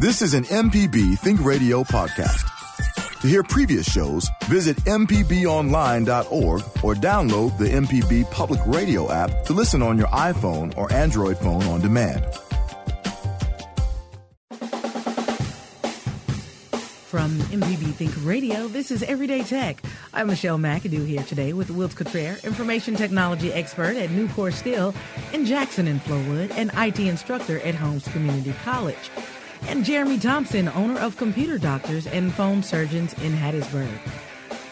This is an MPB Think Radio podcast. To hear previous shows, visit MPBOnline.org or download the MPB Public Radio app to listen on your iPhone or Android phone on demand. From MPB Think Radio, this is Everyday Tech. I'm Michelle McAdoo here today with Wilts Cottrell, information technology expert at Nucor Steel in Jackson and Flowood, and IT instructor at Holmes Community College. And Jeremy Thompson, owner of Computer Doctors and Phone Surgeons in Hattiesburg.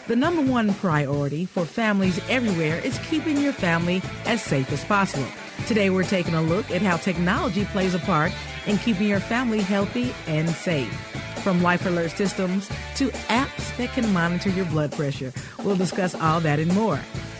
The number one priority for families everywhere is keeping your family as safe as possible. Today, we're taking a look at how technology plays a part in keeping your family healthy and safe from life alert systems to apps that can monitor your blood pressure. We'll discuss all that and more.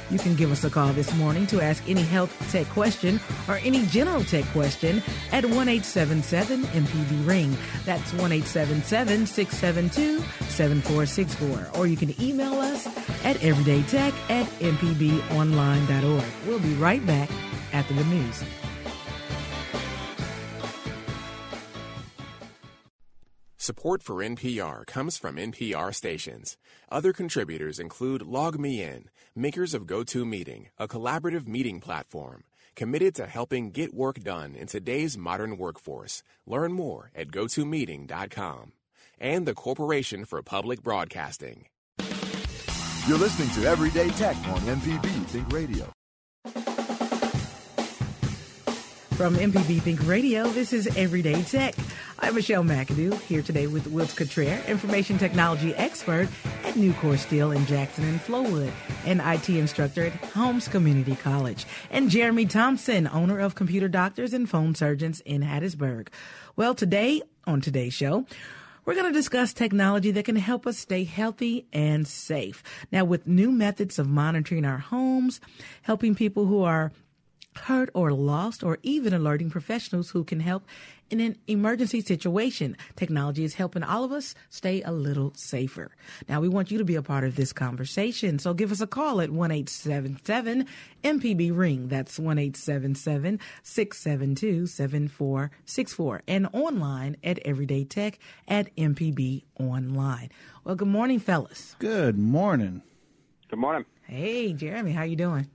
You can give us a call this morning to ask any health tech question or any general tech question at 1 877 MPB Ring. That's 1 877 672 7464. Or you can email us at everydaytech at mpbonline.org. We'll be right back after the news. Support for NPR comes from NPR stations. Other contributors include LogMeIn, makers of GoToMeeting, a collaborative meeting platform committed to helping get work done in today's modern workforce. Learn more at gotomeeting.com. And the Corporation for Public Broadcasting. You're listening to Everyday Tech on MPB Think Radio. From MPB Think Radio, this is Everyday Tech. I'm Michelle McAdoo, here today with Wilts Cottrell, information technology expert at Nucor Steel in Jackson and Flowood, and IT instructor at Holmes Community College, and Jeremy Thompson, owner of Computer Doctors and Phone Surgeons in Hattiesburg. Well, today, on today's show, we're going to discuss technology that can help us stay healthy and safe. Now, with new methods of monitoring our homes, helping people who are hurt or lost, or even alerting professionals who can help in an emergency situation. Technology is helping all of us stay a little safer. Now, we want you to be a part of this conversation, so give us a call at 1 877 MPB Ring. That's 1 877 672 7464 and online at Everyday Tech at MPB Online. Well, good morning, fellas. Good morning. Good morning. Hey, Jeremy, how you doing?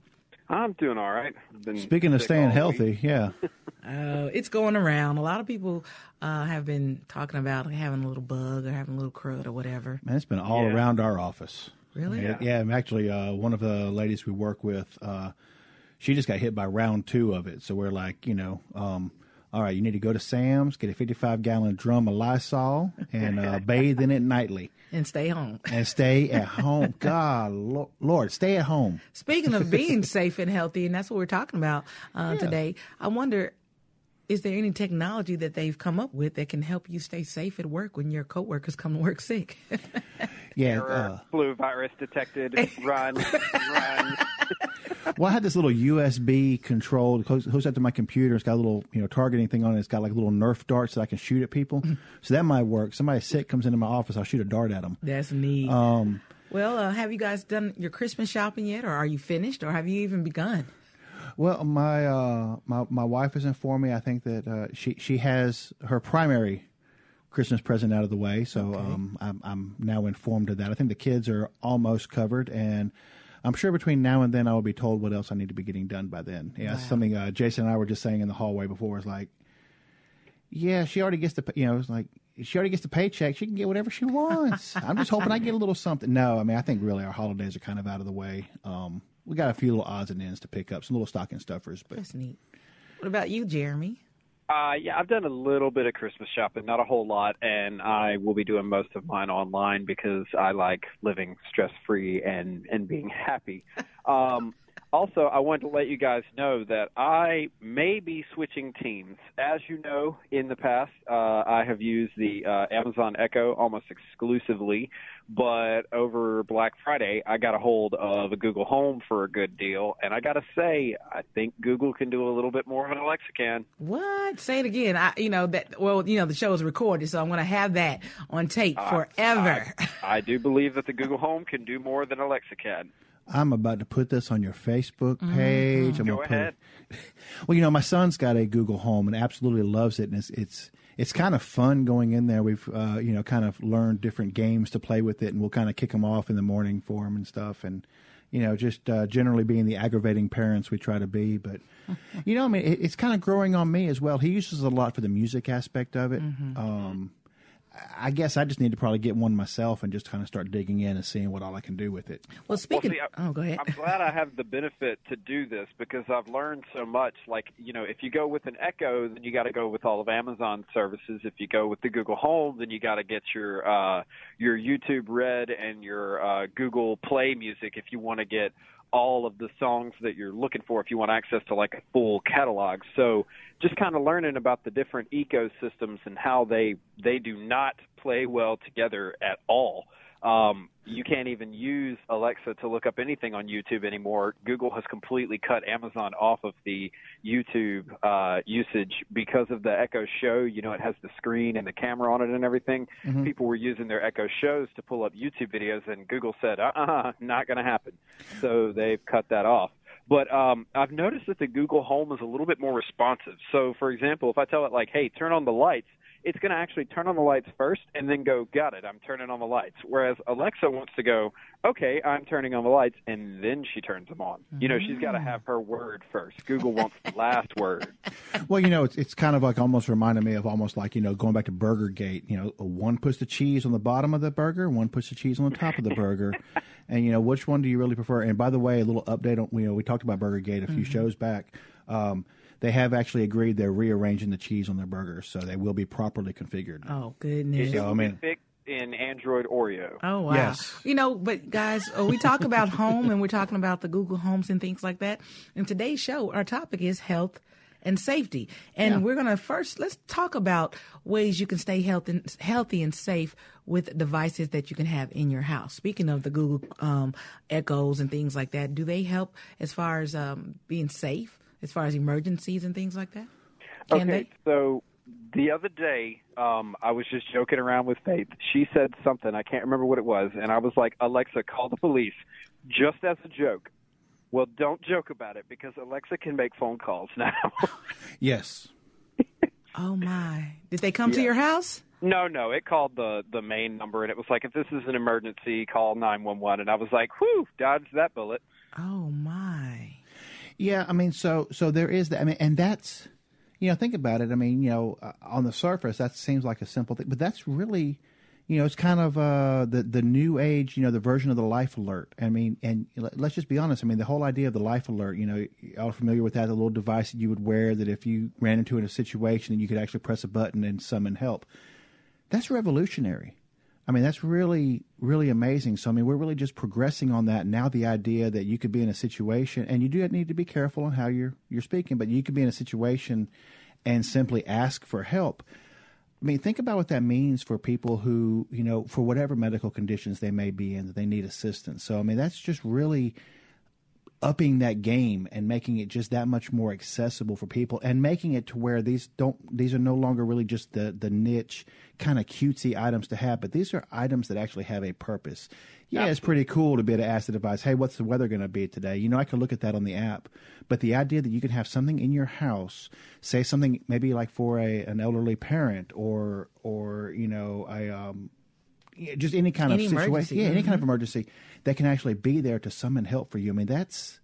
I'm doing all right. Been Speaking of staying healthy, week. yeah. Uh, it's going around. A lot of people uh, have been talking about having a little bug or having a little crud or whatever. Man, it's been all Yeah. around our office. Really? Yeah, yeah and actually, uh, one of the ladies we work with, uh, she just got hit by round two of it. So we're like, you know, um, all right, you need to go to Sam's, get a 55 gallon drum of Lysol, and uh, bathe in it nightly. And stay home. And stay at home. God, Lo- Lord, stay at home. Speaking of being safe and healthy, and that's what we're talking about uh, Yeah. today, I wonder is there any technology that they've come up with that can help you stay safe at work when your coworkers come to work sick? Yeah. Error, Uh, flu virus detected. Run, run. well, I had this little USB controlled hooks hooks up to my computer. It's got a little you know targeting thing on it. It's got like little Nerf darts that I can shoot at people. so that might work. Somebody sick comes into my office, I'll shoot a dart at them. that's neat. Um, well, uh, have you guys done your Christmas shopping yet, or are you finished, or have you even begun? well, my uh, my my wife has informed me. I think that uh, she she has her primary Christmas present out of the way, so um, I'm I'm now informed of that. I think the kids are almost covered, and I'm sure between now and then I will be told what else I need to be getting done by then. Yeah, it's something uh, Jason and I were just saying in the hallway before. It's like, yeah, she already gets the you know it's like she already gets the paycheck. She can get whatever she wants. I'm just hoping I get a little something. No, I mean I think really our holidays are kind of out of the way. Um, we got a few little odds and ends to pick up, some little stocking stuffers, but That's neat. What about you, Jeremy? Uh, yeah, I've done a little bit of Christmas shopping, not a whole lot, and I will be doing most of mine online because I like living stress free and and being happy. Um, also, I wanted to let you guys know that I may be switching teams. As you know, in the past, uh, I have used the uh, Amazon Echo almost exclusively, but over Black Friday, I got a hold of a Google Home for a good deal, and I got to say, I think Google can do a little bit more than Alexa can. What? Say it again. I, you know that. Well, you know the show is recorded, so I'm going to have that on tape forever. I, I do believe that the Google Home can do more than Alexa can. I'm about to put this on your Facebook page. I'm Go gonna put it- ahead. well, you know, my son's got a Google Home and absolutely loves it, and it's it's it's kind of fun going in there. We've uh, you know kind of learned different games to play with it, and we'll kind of kick them off in the morning for them and stuff. And you know, just uh, generally being the aggravating parents we try to be. But you know, I mean, it, it's kind of growing on me as well. He uses it a lot for the music aspect of it. Mm-hmm. Um, I guess I just need to probably get one myself and just kind of start digging in and seeing what all I can do with it. Well, speaking. see, I- oh, go ahead. I'm glad I have the benefit to do this because I've learned so much. Like, you know, if you go with an Echo, then you got to go with all of Amazon services. If you go with the Google Home, then you got to get your uh, your YouTube Red and your uh, Google Play Music if you want to get all of the songs that you're looking for if you want access to like a full catalog. So just kind of learning about the different ecosystems and how they they do not play well together at all. Um, you can't even use Alexa to look up anything on YouTube anymore. Google has completely cut Amazon off of the YouTube uh, usage because of the Echo Show. You know, it has the screen and the camera on it and everything. People were using their Echo Shows to pull up YouTube videos, and Google said, "Uh, uh not going to happen." So they've cut that off. But um, I've noticed that the Google Home is a little bit more responsive. So, for example, if I tell it like, "Hey, turn on the lights," it's going to actually turn on the lights first and then go, got it, I'm turning on the lights. Whereas Alexa wants to go, okay, I'm turning on the lights, and then she turns them on. You know, she's got to have her word first. Google wants the last word. Well, you know, it's it's kind of like almost reminded me of almost like you know going back to Burger Gate. You know, one puts the cheese on the bottom of the burger, one puts the cheese on the top of the burger, and you know which one do you really prefer? And by the way, a little update on you know we talked about Burger Gate a few shows back. Um, they have actually agreed they're rearranging the cheese on their burgers, so they will be properly configured. oh, goodness. So, I mean, Fixed in Android Oreo. Oh wow! Yes. You know, but guys, uh, we talk about home and we're talking about the Google Homes and things like that. In today's show, our topic is health and safety, and we're gonna first let's talk about ways you can stay health and, healthy and safe with devices that you can have in your house. Speaking of the Google um, Echoes and things like that, do they help as far as um, being safe, as far as emergencies and things like that? Can okay, they? so the other day, um, I was just joking around with Faith. She said something, I can't remember what it was, and I was like, Alexa, call the police, just as a joke. Well, don't joke about it because Alexa can make phone calls now. yes. Oh my! Did they come to your house? no, no, it called the the main number, and it was like, if this is an emergency, call nine one one. And I was like, whew, dodged that bullet. Oh my! Yeah, I mean, so so there is that. I mean, and that's you know, think about it. I mean, you know, uh, on the surface, that seems like a simple thing, but that's really, you know, it's kind of uh, the the new age, you know, the version of the life alert. I mean, and let- let's just be honest. I mean, the whole idea of the life alert, you know, y'all familiar with that? The little device that you would wear that if you ran into a situation, you could actually press a button and summon help. That's revolutionary. I mean, that's really, really amazing. So, I mean, we're really just progressing on that. Now, the idea that you could be in a situation, and you do need to be careful on how you're you're speaking, but you could be in a situation and simply ask for help. I mean, think about what that means for people who, you know, for whatever medical conditions they may be in, that they need assistance. So, I mean, that's just really upping that game and making it just that much more accessible for people and making it to where these don't these are no longer really just the the niche kind of cutesy items to have but these are items that actually have a purpose. Yeah it's pretty cool to be able to ask the device hey what's the weather going to be today? You know i can look at that on the app but the idea that you can have something in your house say something maybe like for a an elderly parent or or you know a um just any kind Any of emergency, situation, yeah, any kind of emergency that can actually be there to summon help for you. I mean, that's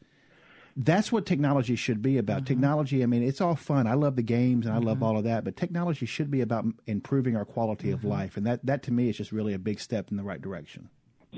that's what technology should be about. Technology, I mean, it's all fun. I love the games and I love all of that, but technology should be about improving our quality of life, and that that to me is just really a big step in the right direction.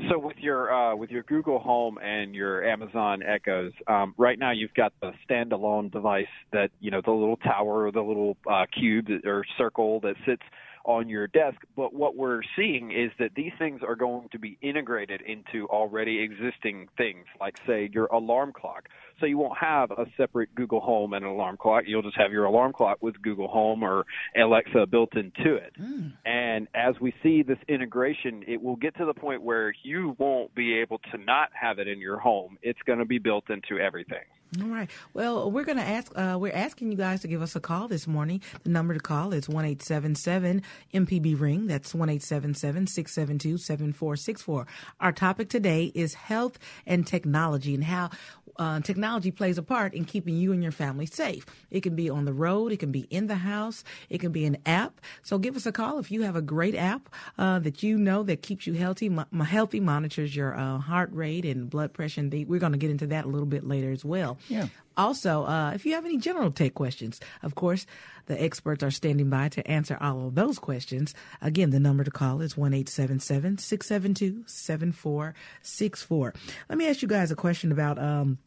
So with your uh, with your Google Home and your Amazon Echoes, um, right now you've got the standalone device that you know the little tower or the little uh, cube or circle that sits on your desk. But what we're seeing is that these things are going to be integrated into already existing things, like say your alarm clock. So you won't have a separate Google Home and an alarm clock. You'll just have your alarm clock with Google Home or Alexa built into it. Hmm. And as we see this integration, it will get to the point where you won't be able to not have it in your home. It's going to be built into everything. All right. Well, we're going to ask. Uh, we're asking you guys to give us a call this morning. The number to call is one eight seven seven MPB ring. That's one eight seven seven six seven two seven four six four. Our topic today is health and technology and how uh, technology plays a part in keeping you and your family safe. It can be on the road, it can be in the house, it can be an app. So give us a call if you have a great app uh, that you know that keeps you healthy, healthy monitors your uh, heart rate and blood pressure. And we're going to get into that a little bit later as well. Yeah. Also, uh, if you have any general tech questions, of course, the experts are standing by to answer all of those questions. Again, the number to call is 1 672 7464. Let me ask you guys a question about. Um,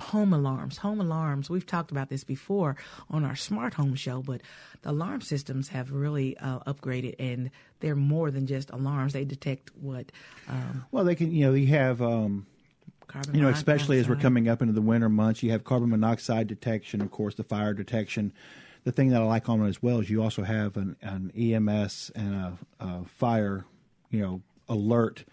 home alarms. Home alarms, we've talked about this before on our smart home show, but the alarm systems have really uh, upgraded and they're more than just alarms. They detect what. Um, Well, they can, you know, you have, um, carbon you know, especially as we're coming up into the winter months, you have carbon monoxide detection, of course, the fire detection. The thing that I like on it as well is you also have an, an EMS and a, a fire, you know, alert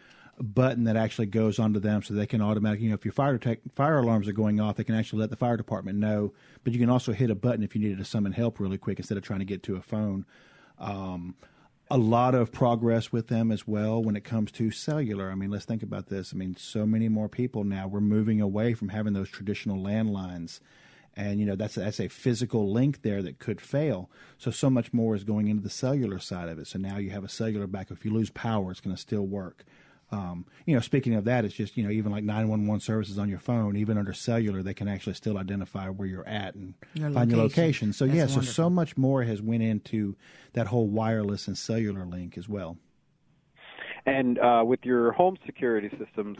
button that actually goes onto them so they can automatically, you know, if your fire detect, fire alarms are going off, they can actually let the fire department know. But you can also hit a button if you needed to summon help really quick instead of trying to get to a phone. Um, a lot of progress with them as well when it comes to cellular. I mean, let's think about this. I mean, so many more people now. We're moving away from having those traditional landlines, and you know that's that's a physical link there that could fail. So so much more is going into the cellular side of it. So now you have a cellular backup. If you lose power, it's going to still work. Um, you know, speaking of that, it's just you know even like nine one one services on your phone, even under cellular, they can actually still identify where you're at and Your find your location. location. So That's yeah, so so much more has went into that whole wireless and cellular link as well. And uh, with your home security systems,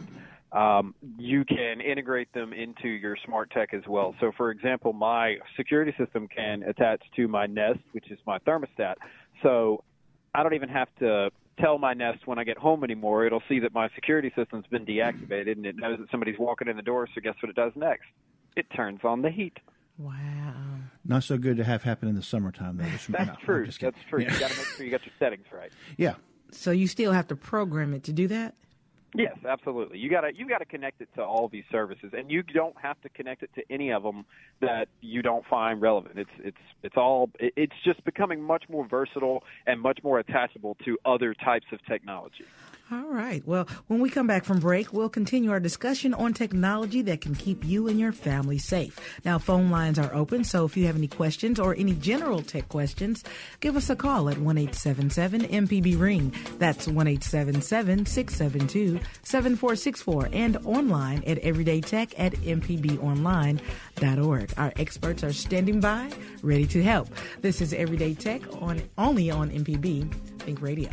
um, you can integrate them into your smart tech as well. So, for example, my security system can attach to my Nest, which is my thermostat. So, I don't even have to tell my Nest when I get home anymore. It'll see that my security system's been deactivated, and it knows that somebody's walking in the door. So, guess what it does next? It turns on the heat. Wow. Not so good to have happen in the summertime though. That's no, I'm true. just kidding. That's true. You got to make sure you got your settings right. yeah. So you still have to program it to do that? Yes, absolutely. You gotta you gotta connect it to all these services, and you don't have to connect it to any of them that you don't find relevant. It's it's it's all it's just becoming much more versatile and much more attachable to other types of technology. All right. Well, when we come back from break, we'll continue our discussion on technology that can keep you and your family safe. Now, phone lines are open, so if you have any questions or any general tech questions, give us a call at 1 877 MPB Ring. That's 1 877 672 7464 and online at everydaytech at mpbonline.org. Our experts are standing by, ready to help. This is Everyday Tech on only on MPB Think Radio.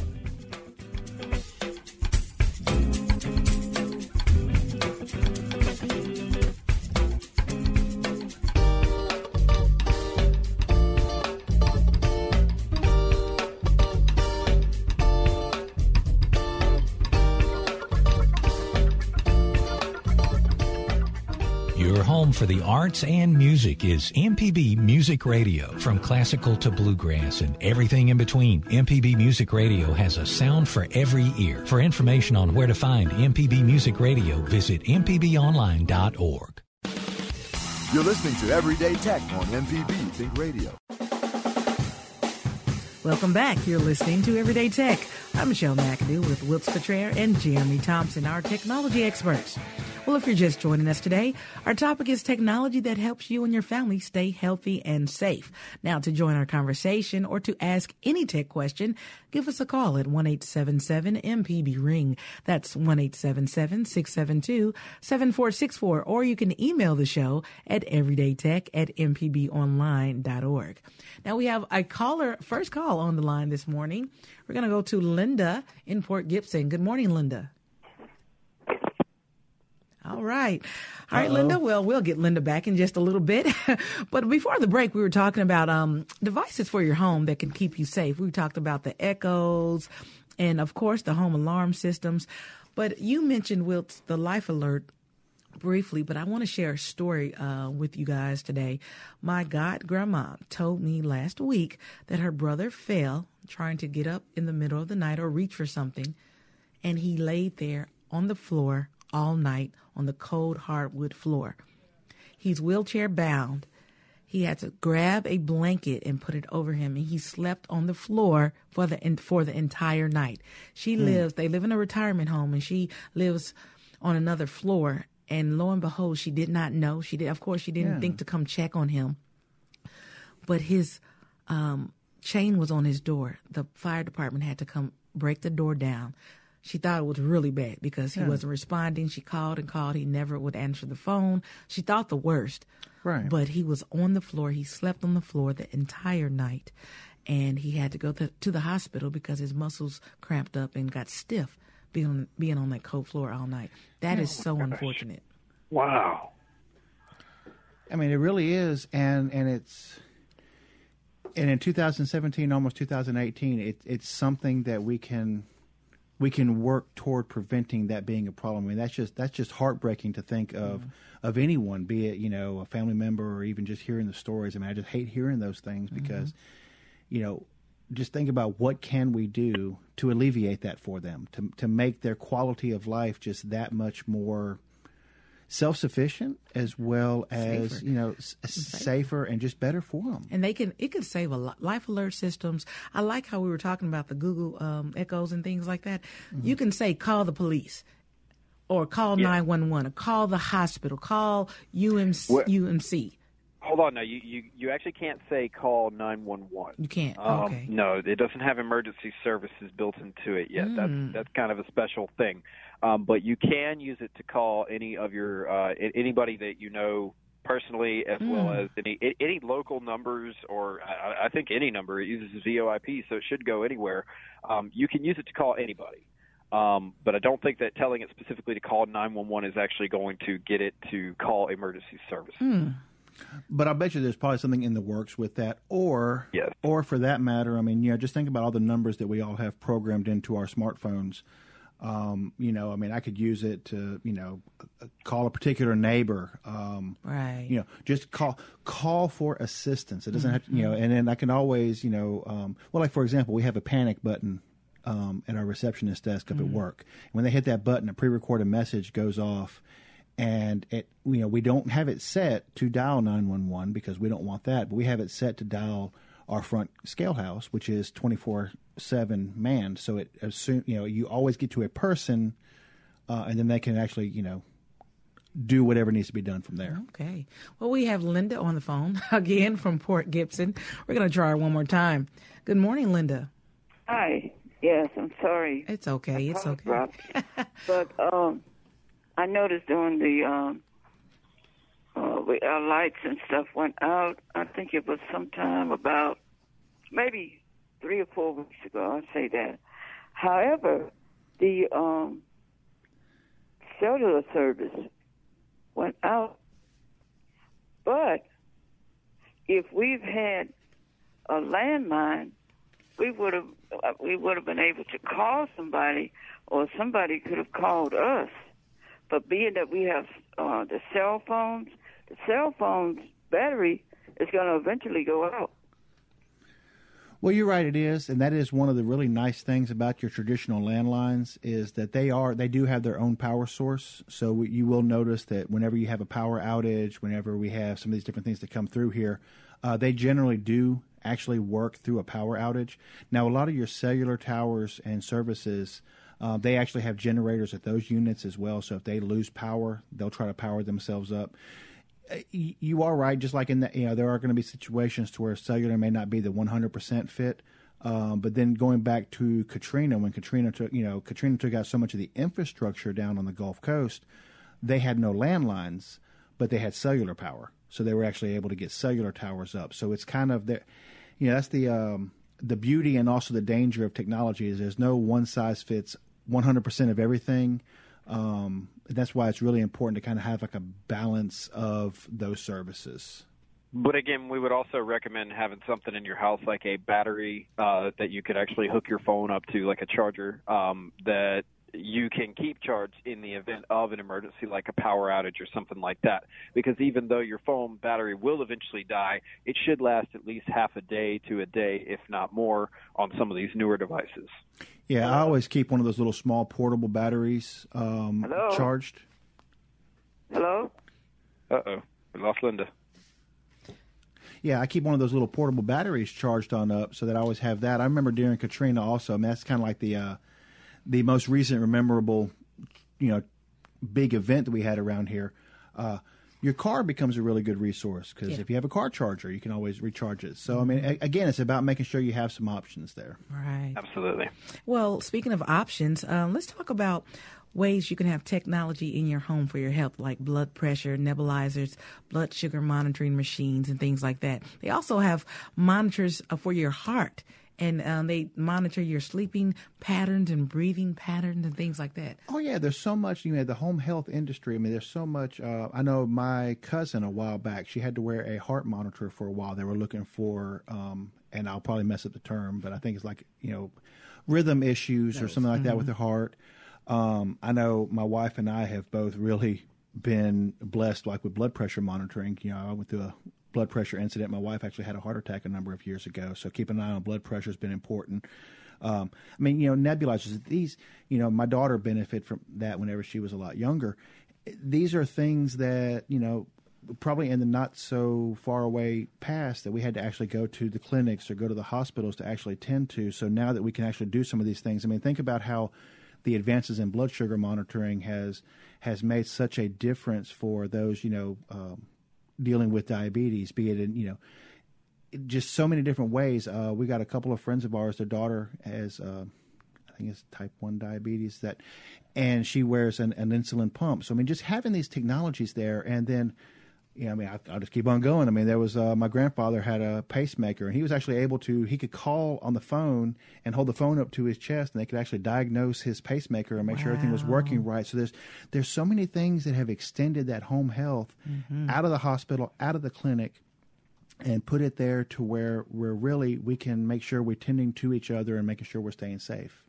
For the arts and music is MPB Music Radio. From classical to bluegrass and everything in between, MPB Music Radio has a sound for every ear. For information on where to find MPB Music Radio, visit mpbonline.org. You're listening to Everyday Tech on MPB Think Radio. Welcome back. You're listening to Everyday Tech. I'm Michelle McAdoo with Wilts Cottrell and Jeremy Thompson, our technology experts. Well, if you're just joining us today, our topic is technology that helps you and your family stay healthy and safe. Now, to join our conversation or to ask any tech question, give us a call at 1 877 MPB Ring. That's 1 877 672 7464. Or you can email the show at everydaytech at mpbonline.org. Now, we have a caller, first call on the line this morning. We're going to go to Linda in Port Gibson. Good morning, Linda. All right. All right, Linda. Well, we'll get Linda back in just a little bit. but before the break, we were talking about um, devices for your home that can keep you safe. We talked about the echoes and, of course, the home alarm systems. But you mentioned, Wilt, the life alert briefly, but I want to share a story uh, with you guys today. My god grandma told me last week that her brother fell trying to get up in the middle of the night or reach for something, and he laid there on the floor all night on the cold hardwood floor. He's wheelchair bound. He had to grab a blanket and put it over him, and he slept on the floor for the for the entire night. She lives. They live in a retirement home, and she lives on another floor. And lo and behold, she did not know. She did, of course, she didn't Yeah. think to come check on him. But his um, chain was on his door. The fire department had to come break the door down. She thought it was really bad because he wasn't responding. She called and called. He never would answer the phone. She thought the worst. Right. But he was on the floor. He slept on the floor the entire night. And he had to go to, to the hospital because his muscles cramped up and got stiff being on, being on that cold floor all night. That oh is so unfortunate. Wow. I mean, it really is, and and it's and in 2017, almost 2018, it, it's something that we can we can work toward preventing that being a problem. I mean, that's just that's just heartbreaking to think of mm-hmm. of anyone, be it you know a family member or even just hearing the stories. I mean, I just hate hearing those things mm-hmm. because you know just think about what can we do to alleviate that for them to to make their quality of life just that much more self-sufficient as well as Safer. you know s- safer. and just better for them and they can it can save a lot life alert systems. I like how we were talking about the google um, echoes and things like that. You can say call the police or call 911 or call the hospital call UMC, Where- umc Hold on, no, you, you, you actually can't say call 911. you can't Um, okay No, it doesn't have emergency services built into it yet. Hmm. That's that's kind of a special thing. Um, but you can use it to call any of your uh, anybody that you know personally, as well Hmm. as any any local numbers, or I, I think any number. It uses VoIP, so it should go anywhere. Um, you can use it to call anybody. Um, but I don't think that telling it specifically to call 911 is actually going to get it to call emergency services. Hmm. But I bet you there's probably something in the works with that, or Yes. or for that matter, I mean, you know, just think about all the numbers that we all have programmed into our smartphones. Um, you know, I mean, I could use it to, you know, call a particular neighbor. Um, right you know, just call call for assistance. It doesn't have to, you know, and then I can always, you know, um, well, like for example, we have a panic button um, at our receptionist desk up at work. When they hit that button, a pre-recorded message goes off, and it, you know, we don't have it set to dial nine one one because we don't want that, but we have it set to dial our front scale house, which is twenty four seven manned. So it assume, you know, you always get to a person, uh, and then they can actually, you know, do whatever needs to be done from there. okay well we have linda on the phone again from port gibson we're going to try her one more time good morning linda Hi. Yes, I'm sorry. it's okay it's okay dropped. but um, I noticed during the um, uh, our lights and stuff went out. I think it was sometime about maybe three or four weeks ago. I'll say that. However, the um, cellular service went out. But if we've had a landline, we would have uh, we would have been able to call somebody, or somebody could have called us. But being that we have uh, the cell phones, the cell phone's battery is going to eventually go out. Well, you're right. It is, and that is one of the really nice things about your traditional landlines is that they are they do have their own power source. So you will notice that whenever you have a power outage, whenever we have some of these different things that come through here, uh, they generally do actually work through a power outage. Now, a lot of your cellular towers and services. Uh, they actually have generators at those units as well. So if they lose power, they'll try to power themselves up you are right. Just like in that, you know, there are going to be situations to where cellular may not be the 100% fit. Um, but then going back to Katrina, when Katrina took, you know, Katrina took out so much of the infrastructure down on the Gulf Coast, they had no landlines, but they had cellular power, so they were actually able to get cellular towers up. So it's kind of the, you know, that's the um, the beauty and also the danger of technology is there's no one size fits 100% of everything. Um, that's why it's really important to kind of have like a balance of those services. But again, we would also recommend having something in your house like a battery uh, that you could actually hook your phone up to, like a charger um, that you can keep charged in the event of an emergency, like a power outage or something like that. Because even though your phone battery will eventually die, it should last at least half a day to a day, if not more, on some of these newer devices. Yeah, I always keep one of those little small portable batteries um, Hello? charged. Hello. Uh oh, we lost Linda. Yeah, I keep one of those little portable batteries charged on up so that I always have that. I remember during Katrina also. I mean, that's kind of like the uh, the most recent memorable, you know, big event that we had around here, uh, your car becomes a really good resource because Yeah. if you have a car charger, you can always recharge it. So I mean, a- again, it's about making sure you have some options there. Right. Absolutely. Well, speaking of options, um, let's talk about ways you can have technology in your home for your health, like blood pressure, nebulizers, blood sugar monitoring machines, and things like that. They also have monitors uh, for your heart, and um, they monitor your sleeping patterns and breathing patterns and things like that. Oh yeah, there's so much. You know, the home health industry. I mean, there's so much. Uh, I know my cousin a while back. She had to wear a heart monitor for a while. They were looking for, um, and I'll probably mess up the term, but I think it's like you know, rhythm issues or something like that with her heart. Um, I know my wife and I have both really been blessed, like with blood pressure monitoring. You know, I went through a blood pressure incident. My wife actually had a heart attack a number of years ago, so keeping an eye on blood pressure has been important. Um, I mean, you know, nebulizers. These, you know, my daughter benefited from that whenever she was a lot younger. These are things that you know, probably in the not so far away past that we had to actually go to the clinics or go to the hospitals to actually tend to. So now that we can actually do some of these things, I mean, think about how the advances in blood sugar monitoring has has made such a difference for those you know um, dealing with diabetes, be it in you know just so many different ways. Uh, we got a couple of friends of ours. Their daughter has, uh, I think it's type one diabetes that, and she wears an, an insulin pump. So I mean, just having these technologies there, and then. Know, I mean, I, I'll just keep on going. I mean, there was uh, my grandfather had a pacemaker, and he was actually able to. He could call on the phone and hold the phone up to his chest, and they could actually diagnose his pacemaker and make sure everything was working right. So there's there's so many things that have extended that home health out of the hospital, out of the clinic, and put it there to where we're really we can make sure we're tending to each other and making sure we're staying safe.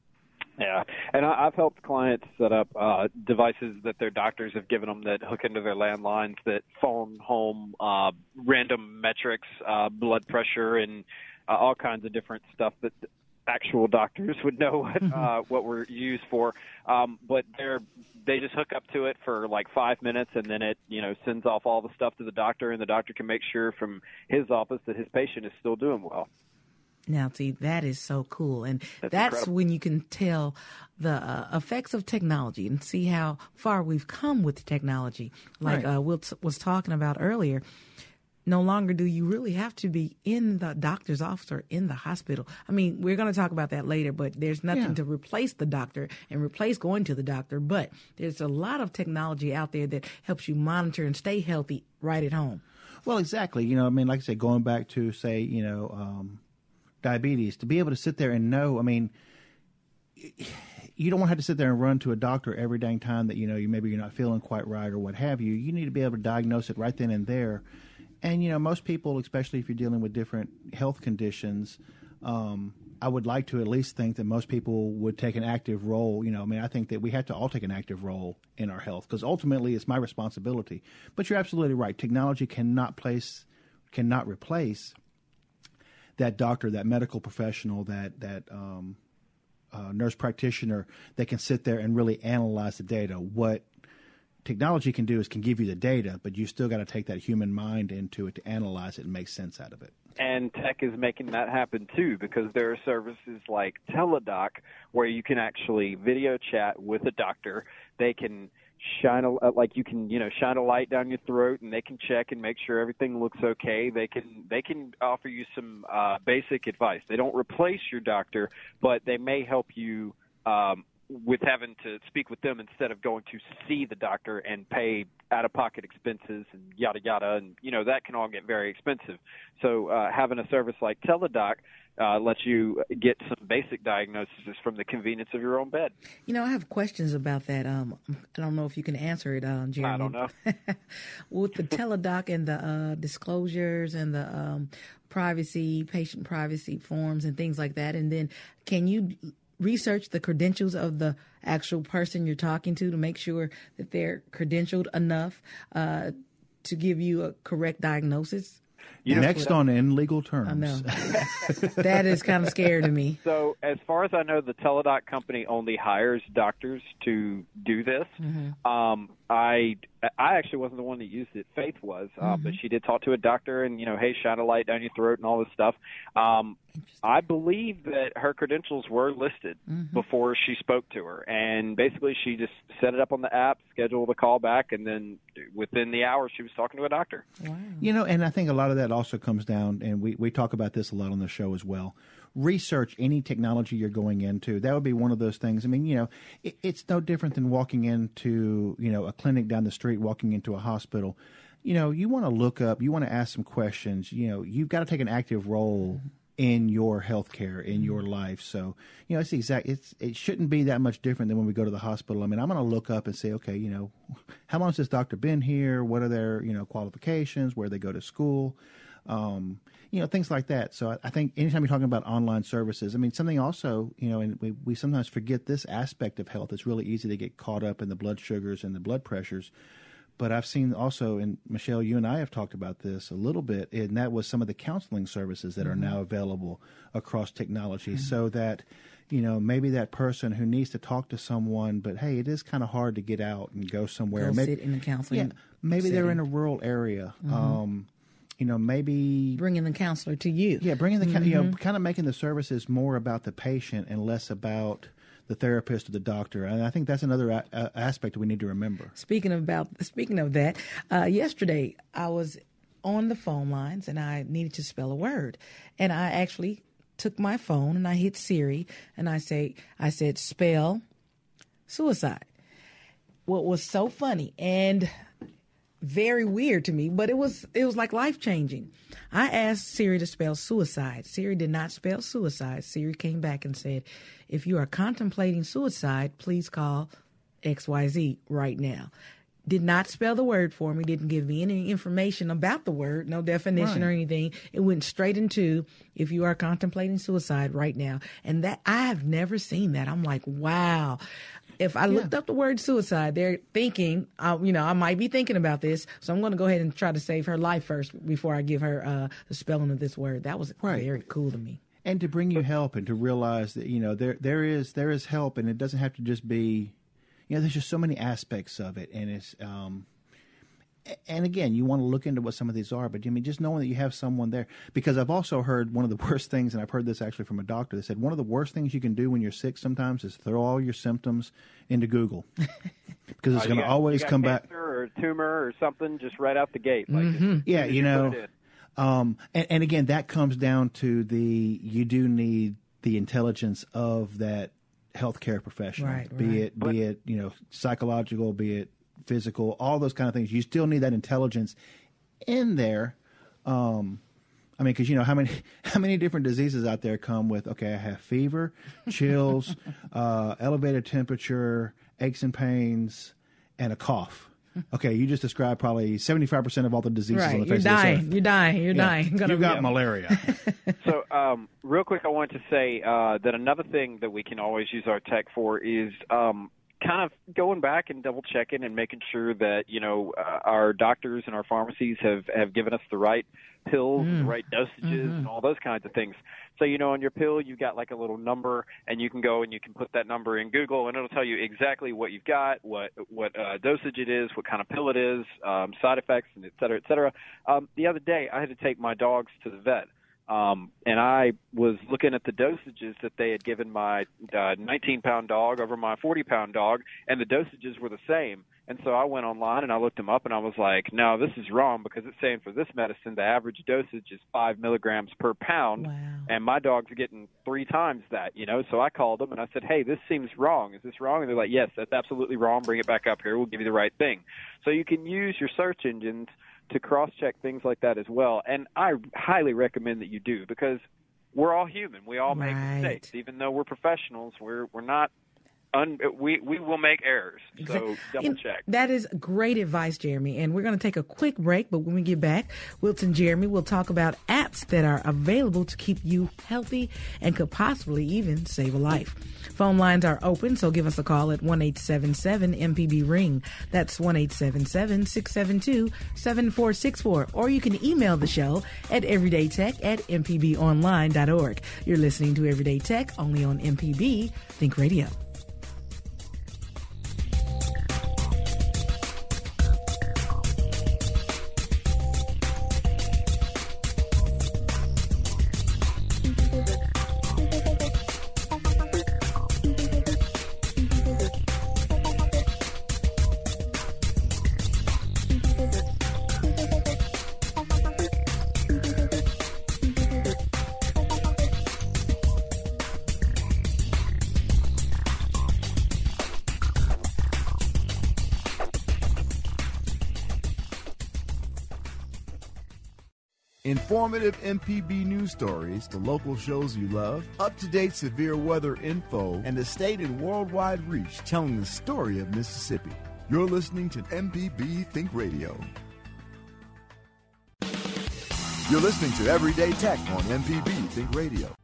Yeah, and I, I've helped clients set up uh, devices that their doctors have given them that hook into their landlines that phone home uh, random metrics, uh, blood pressure, and uh, all kinds of different stuff that actual doctors would know what uh, what we're used for. Um, but they're they just hook up to it for like five minutes, and then it you know sends off all the stuff to the doctor, and the doctor can make sure from his office that his patient is still doing well. Now, see, that is so cool. And that's, incredible. when you can tell the uh, effects of technology and see how far we've come with technology. Like Right. uh, Will was talking about earlier, no longer do you really have to be in the doctor's office or in the hospital. I mean, we're going to talk about that later, but there's nothing Yeah. to replace the doctor and replace going to the doctor. But there's a lot of technology out there that helps you monitor and stay healthy right at home. Well, exactly. You know, I mean, like I said, going back to say, you know, um, diabetes, to be able to sit there and know, I mean, you don't want to have to sit there and run to a doctor every dang time that you know you maybe you're not feeling quite right or what have you. You need to be able to diagnose it right then and there. And you know, most people, especially if you're dealing with different health conditions, um, I would like to at least think that most people would take an active role. You know, I mean, I think that we have to all take an active role in our health because ultimately it's my responsibility. But you're absolutely right. Technology cannot place, cannot replace that doctor, that medical professional, that that um, uh, nurse practitioner that can sit there and really analyze the data. What technology can do is can give you the data, but you still got to take that human mind into it to analyze it and make sense out of it. and tech is making that happen too because there are services like Teladoc where you can actually video chat with a doctor they can shine a uh, like you can you know shine a light down your throat and they can check and make sure everything looks okay. They can they can offer you some uh basic advice. They don't replace your doctor but they may help you um with having to speak with them instead of going to see the doctor and pay out of pocket expenses and yada yada and you know that can all get very expensive so uh, having a service like Teladoc uh, lets you get some basic diagnoses from the convenience of your own bed You know, I have questions about that. Um, I don't know if you can answer it, um, Jeremy. i don't know With the Teladoc and the uh, disclosures and the um, privacy, patient privacy forms and things like that, and then can you research the credentials of the actual person you're talking to to make sure that they're credentialed enough uh, to give you a correct diagnosis? Next on in legal terms. I know that is kind of scary to me. So, as far as I know, the Teladoc company only hires doctors to do this. Um, I I actually wasn't the one that used it. Faith was, uh, but she did talk to a doctor, and you know, hey, shine a light down your throat and all this stuff. Um, I believe that her credentials were listed before she spoke to her, and basically she just set it up on the app, scheduled a call back, and then within the hour she was talking to a doctor. You know, and I think a lot of that also comes down, and we, we talk about this a lot on the show as well. Research any technology you're going into. That would be one of those things. I mean, you know, it, it's no different than walking into, you know, a clinic down the street, walking into a hospital. You know, you want to look up, you want to ask some questions. You know, you've got to take an active role in your healthcare, in your life. So, you know, it's exact. It's it shouldn't be that much different than when we go to the hospital. I mean, I'm going to look up and say, okay, you know, how long has this doctor been here? What are their you know qualifications? Where they go to school? Um, you know, things like that. So I, I think anytime you're talking about online services, I mean, something also, you know, and we, we sometimes forget this aspect of health. It's really easy to get caught up in the blood sugars and the blood pressures. But I've seen also, and Michelle, you and I have talked about this a little bit, and that was some of the counseling services that are mm-hmm. now available across technology mm-hmm. so that, you know, maybe that person who needs to talk to someone, but hey, it is kind of hard to get out and go somewhere. Go maybe, sit in the counseling Yeah, maybe they're in a rural area. Mm-hmm. Um, you know, maybe Bringing the counselor to you. yeah, bringing the kind you know, kind of making the services more about the patient and less about the therapist or the doctor. And I think that's another a- a- aspect we need to remember. Speaking about speaking of that, uh, yesterday I was on the phone lines and I needed to spell a word, and I actually took my phone and I hit Siri and I say I said spell suicide. What was so funny and very weird to me, but it was it was like life changing. I asked Siri to spell suicide. Siri did not spell suicide. Siri came back and said, "If you are contemplating suicide, please call XYZ right now." Did not spell the word for me, didn't give me any information about the word, no definition or anything. It went straight into if you are contemplating suicide right now. And that I have never seen that. I'm like, wow. If I looked up the word suicide, they're thinking, uh, you know, I might be thinking about this. So I'm going to go ahead and try to save her life first before I give her uh, the spelling of this word. That was Right. very cool to me. And to bring you help and to realize that, you know, there there is there is help and it doesn't have to just be you know, there's just so many aspects of it and it's um and again, you want to look into what some of these are, but I mean, just knowing that you have someone there. Because I've also heard one of the worst things, and I've heard this actually from a doctor. They said one of the worst things you can do when you're sick sometimes is throw all your symptoms into Google, because it's Uh, you going to always you got come back. cancer or a tumor or something just right out the gate. Like Mm-hmm. Yeah, you know, um, and, and again, that comes down to the you do need the intelligence of that healthcare professional, Right, be right. it be it you know psychological, be it physical, all those kind of things. You still need that intelligence in there. Um, I mean, because you know how many how many different diseases out there come with okay, I have fever, chills, uh, elevated temperature, aches and pains, and a cough. Okay, you just described probably seventy five percent of all the diseases on Right. the You're face of this earth. You're dying. You're Yeah. dying. Gonna- You got malaria. So, um, real quick, I wanted to say uh, that another thing that we can always use our tech for is um, kind of going back and double checking and making sure that you know uh, our doctors and our pharmacies have have given us the right pills, the right dosages, and all those kinds of things. So, you know, on your pill, you've got like a little number, and you can go and you can put that number in Google, and it'll tell you exactly what you've got, what what uh, dosage it is, what kind of pill it is, um, side effects, and et cetera, et cetera. Um, the other day, I had to take my dogs to the vet. Um, and I was looking at the dosages that they had given my uh, 19 pound dog over my 40 pound dog, and the dosages were the same. And so I went online and I looked them up, and I was like, "No, this is wrong because it's saying for this medicine the average dosage is five milligrams per pound, Wow. and my dog's getting three times that." You know, so I called them and I said, "Hey, this seems wrong. Is this wrong?" And they're like, "Yes, that's absolutely wrong. Bring it back up here. We'll give you the right thing." So you can use your search engines to cross check things like that as well. And I highly recommend that you do because we're all human. We all make Right. mistakes. Even though we're professionals, we're we're not un, we we will make errors. So double check. That is great advice, Jeremy. And we're going to take a quick break, but when we get back, Wilton Jeremy will talk about apps that are available to keep you healthy and could possibly even save a life. Phone lines are open, so give us a call at 1 877 MPB Ring. That's 1 877 672 7464. Or you can email the show at everydaytech at mpbonline.org. You're listening to Everyday Tech only on MPB Think Radio. Informative MPB news stories, the local shows you love, up to date severe weather info, and the state and worldwide reach telling the story of Mississippi. You're listening to MPB Think Radio. You're listening to Everyday Tech on MPB Think Radio.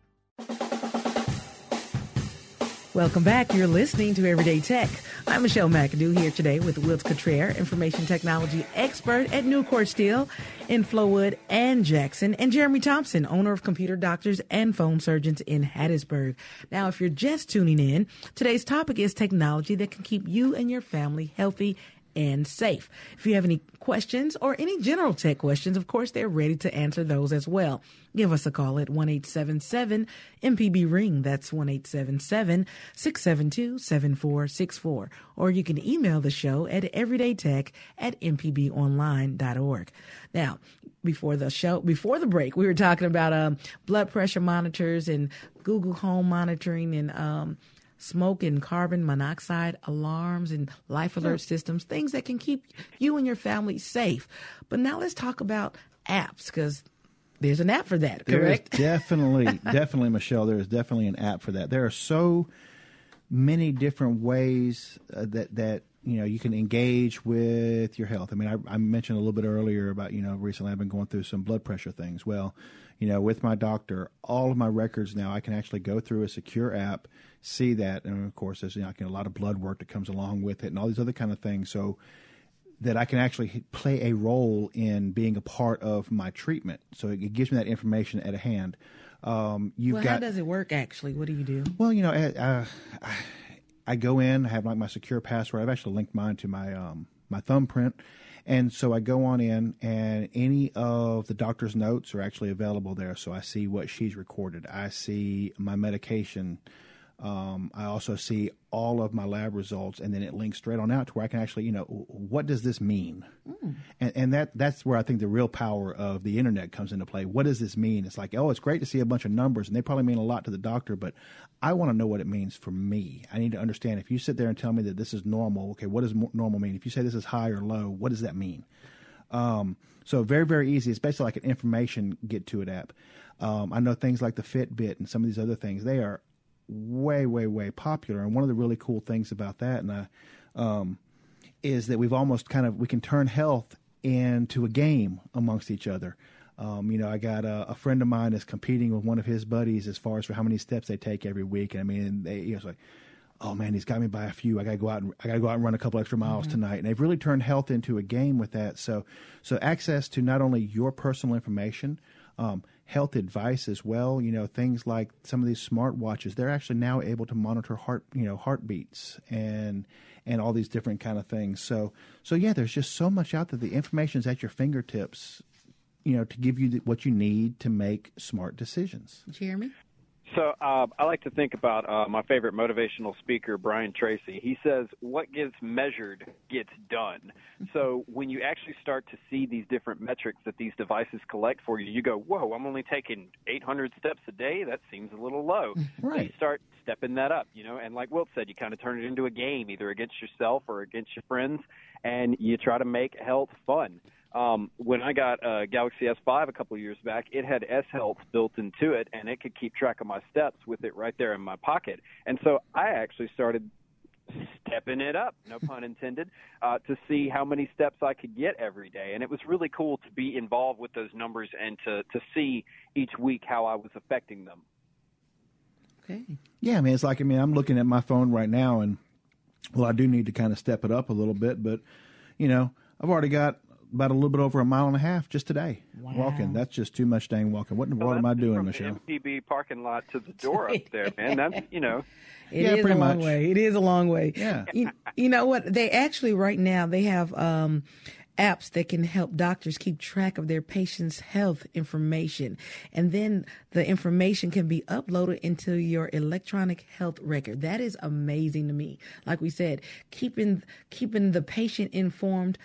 Welcome back. You're listening to Everyday Tech. I'm Michelle McAdoo here today with Wilts Cottrell, information technology expert at Nucor Steel in Flowood and Jackson, and Jeremy Thompson, owner of Computer Doctors and Phone Surgeons in Hattiesburg. Now, if you're just tuning in, today's topic is technology that can keep you and your family healthy and safe. If you have any questions or any general tech questions, of course, they're ready to answer those as well. Give us a call at 1 877 MPB Ring. That's 1 877 672 7464. Or you can email the show at everydaytech at mpbonline.org. Now, before the show, before the break, we were talking about um, blood pressure monitors and Google Home monitoring and um, smoke and carbon monoxide alarms and life alert systems, things that can keep you and your family safe. But now let's talk about apps because there's an app for that, correct? definitely, definitely, Michelle. There is definitely an app for that. There are so many different ways uh, that that you know you can engage with your health. I mean, I, I mentioned a little bit earlier about you know recently I've been going through some blood pressure things. Well, you know, with my doctor, all of my records now I can actually go through a secure app, see that, and of course there's you know, a lot of blood work that comes along with it, and all these other kind of things. So that I can actually play a role in being a part of my treatment. So it gives me that information at a hand. Um, you've well, got how does it work actually? What do you do? well, you know, uh, I go in, I have like my secure password. I've actually linked mine to my um, my thumbprint, and so I go on in, and any of the doctor's notes are actually available there. So I see what she's recorded. I see my medication. Um, I also see all of my lab results, and then it links straight on out to where I can actually, you know, what does this mean? And, and that that's where I think the real power of the internet comes into play. What does this mean? It's like, oh, it's great to see a bunch of numbers, and they probably mean a lot to the doctor, but I want to know what it means for me. I need to understand. If you sit there and tell me that this is normal, okay, what does normal mean? If you say this is high or low, what does that mean? Um, so very, very easy. It's basically like an information get to it app. Um, I know things like the Fitbit and some of these other things. They are way, way, way popular. And one of the really cool things about that, and I, um, is that we've almost kind of we can turn health into a game amongst each other. Um, you know, I got a, a friend of mine that's competing with one of his buddies as far as for how many steps they take every week. And I mean, they, you know, it's like, oh man, he's got me by a few. I got to go out and I got to go out and run a couple extra miles tonight. And they've really turned health into a game with that. So, so access to not only your personal information, um, health advice as well. You know, things like some of these smart watches, they're actually now able to monitor heart, you know, heartbeats and and all these different kind of things. So, so yeah, there's just so much out there. The information is at your fingertips. You know, to give you the, what you need to make smart decisions. Jeremy? So uh, I like to think about uh, my favorite motivational speaker, Brian Tracy. He says, "What gets measured gets done." So when you actually start to see these different metrics that these devices collect for you, you go, "Whoa, I'm only taking 800 steps a day. That seems a little low." So you start stepping that up, you know. And like Wilt said, you kind of turn it into a game, either against yourself or against your friends, and you try to make health fun. Um, when I got a Galaxy S5 a couple of years back, it had S Health built into it, and it could keep track of my steps with it right there in my pocket. And so I actually started stepping it up, no pun intended, uh, to see how many steps I could get every day. And it was really cool to be involved with those numbers and to, to see each week how I was affecting them. Okay. Yeah, I mean, it's like I mean, I'm looking at my phone right now, and well, I do need to kind of step it up a little bit, but you know, I've already got about a little bit over a mile and a half just today walking. That's just too much dang walking. What in the world am I doing, from Michelle? The MPB parking lot to the door up there, man. That's you know. It Yeah, is pretty a long much. way. It is a long way. Yeah. You, you know what? They actually right now they have um, apps that can help doctors keep track of their patients' health information, and then the information can be uploaded into your electronic health record. That is amazing to me. Like we said, keeping keeping the patient informed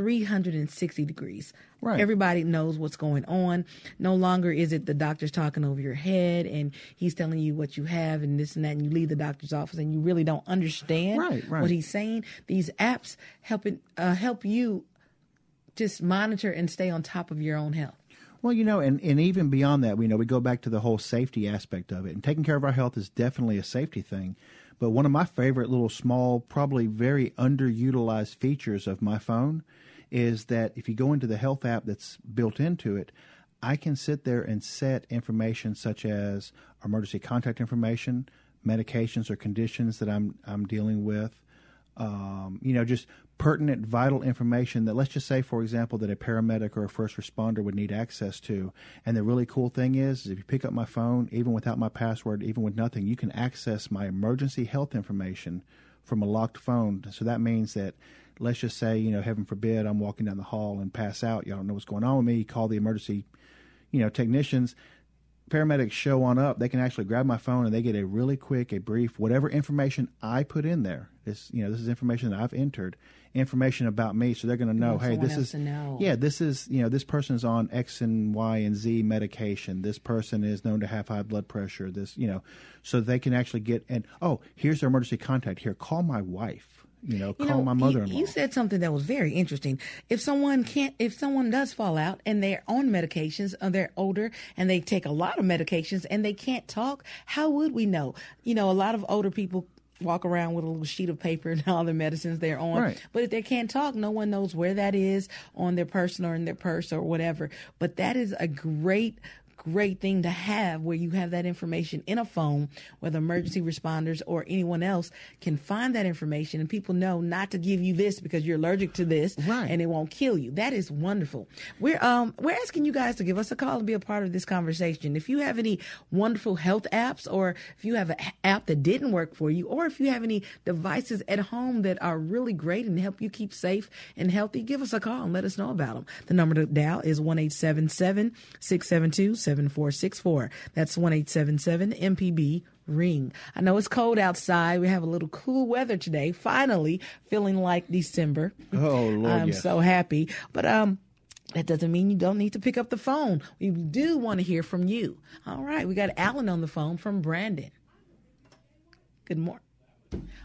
360 degrees. Right. Everybody knows what's going on. No longer is it the doctor's talking over your head and he's telling you what you have and this and that, and you leave the doctor's office and you really don't understand Right, right. what he's saying. These apps helping uh, help you just monitor and stay on top of your own health. Well, you know, and, and even beyond that, we know we go back to the whole safety aspect of it. And taking care of our health is definitely a safety thing. But one of my favorite little small, probably very underutilized features of my phone is that if you go into the health app that's built into it, I can sit there and set information such as emergency contact information, medications or conditions that I'm I'm dealing with, um, you know, just pertinent, vital information that, let's just say, for example, that a paramedic or a first responder would need access to. And the really cool thing is, is if you pick up my phone, even without my password, even with nothing, you can access my emergency health information from a locked phone. So that means that, let's just say, you know, heaven forbid, I'm walking down the hall and pass out. Y'all don't know what's going on with me. Call the emergency, you know, technicians paramedics show on up, they can actually grab my phone and they get a really quick, a brief, whatever information I put in there. This, you know, this is information that I've entered, information about me, so they're going to know, hey, this is, yeah, this is, you know, this person is on X and Y and Z medication. This person is known to have high blood pressure. This, you know, so they can actually get and oh, here's their emergency contact. Here, call my wife you know, you call know, my mother-in-law. You, you said something that was very interesting. If someone can't, if someone does fall out and they're on medications, or uh, they're older and they take a lot of medications and they can't talk, how would we know? You know, a lot of older people walk around with a little sheet of paper and all the medicines they're on. Right. But if they can't talk, no one knows where that is on their person or in their purse or whatever. But that is a great great thing to have where you have that information in a phone where the emergency responders or anyone else can find that information and people know not to give you this because you're allergic to this right. and it won't kill you. That is wonderful. We're um we're asking you guys to give us a call and be a part of this conversation. If you have any wonderful health apps or if you have an app that didn't work for you or if you have any devices at home that are really great and help you keep safe and healthy, give us a call and let us know about them. The number to dial is 1 672 7464. That's 1877 MPB ring. I know it's cold outside. We have a little cool weather today. Finally, feeling like December. Oh, Lord. I'm yes. so happy. But um that doesn't mean you don't need to pick up the phone. We do want to hear from you. All right, we got Alan on the phone from Brandon. Good morning.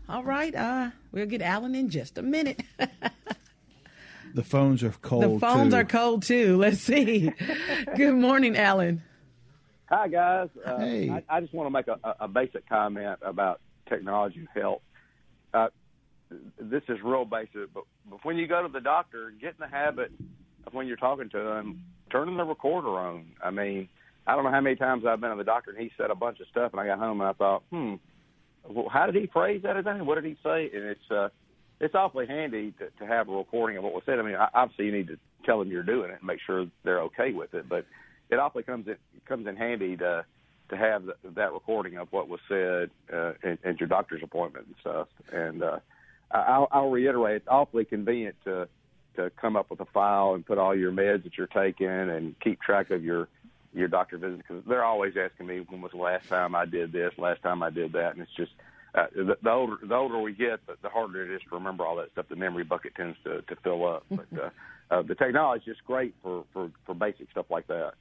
All right, uh, we'll get Alan in just a minute. the phones are cold. The phones too. are cold too. Let's see. Good morning, Alan. Hi, guys. Uh, hey. I, I, just want to make a, a, basic comment about technology and health. Uh, this is real basic, but, but when you go to the doctor, get in the habit of when you're talking to them, turning the recorder on. I mean, I don't know how many times I've been to the doctor and he said a bunch of stuff, and I got home and I thought, hmm, well, how did he phrase that again? What did he say? And it's uh, it's awfully handy to, to have a recording of what was said. I mean, obviously you need to tell them you're doing it and make sure they're okay with it, but it awfully comes in comes in handy to to have that recording of what was said uh, at, at your doctor's appointment and stuff. And uh, I'll, I'll reiterate, it's awfully convenient to to come up with a file and put all your meds that you're taking and keep track of your your doctor visits because they're always asking me when was the last time I did this, last time I did that, and it's just uh, the, the older the older we get, the, the harder it is to remember all that stuff. The memory bucket tends to to fill up, but uh, uh, the technology is just great for for for basic stuff like that.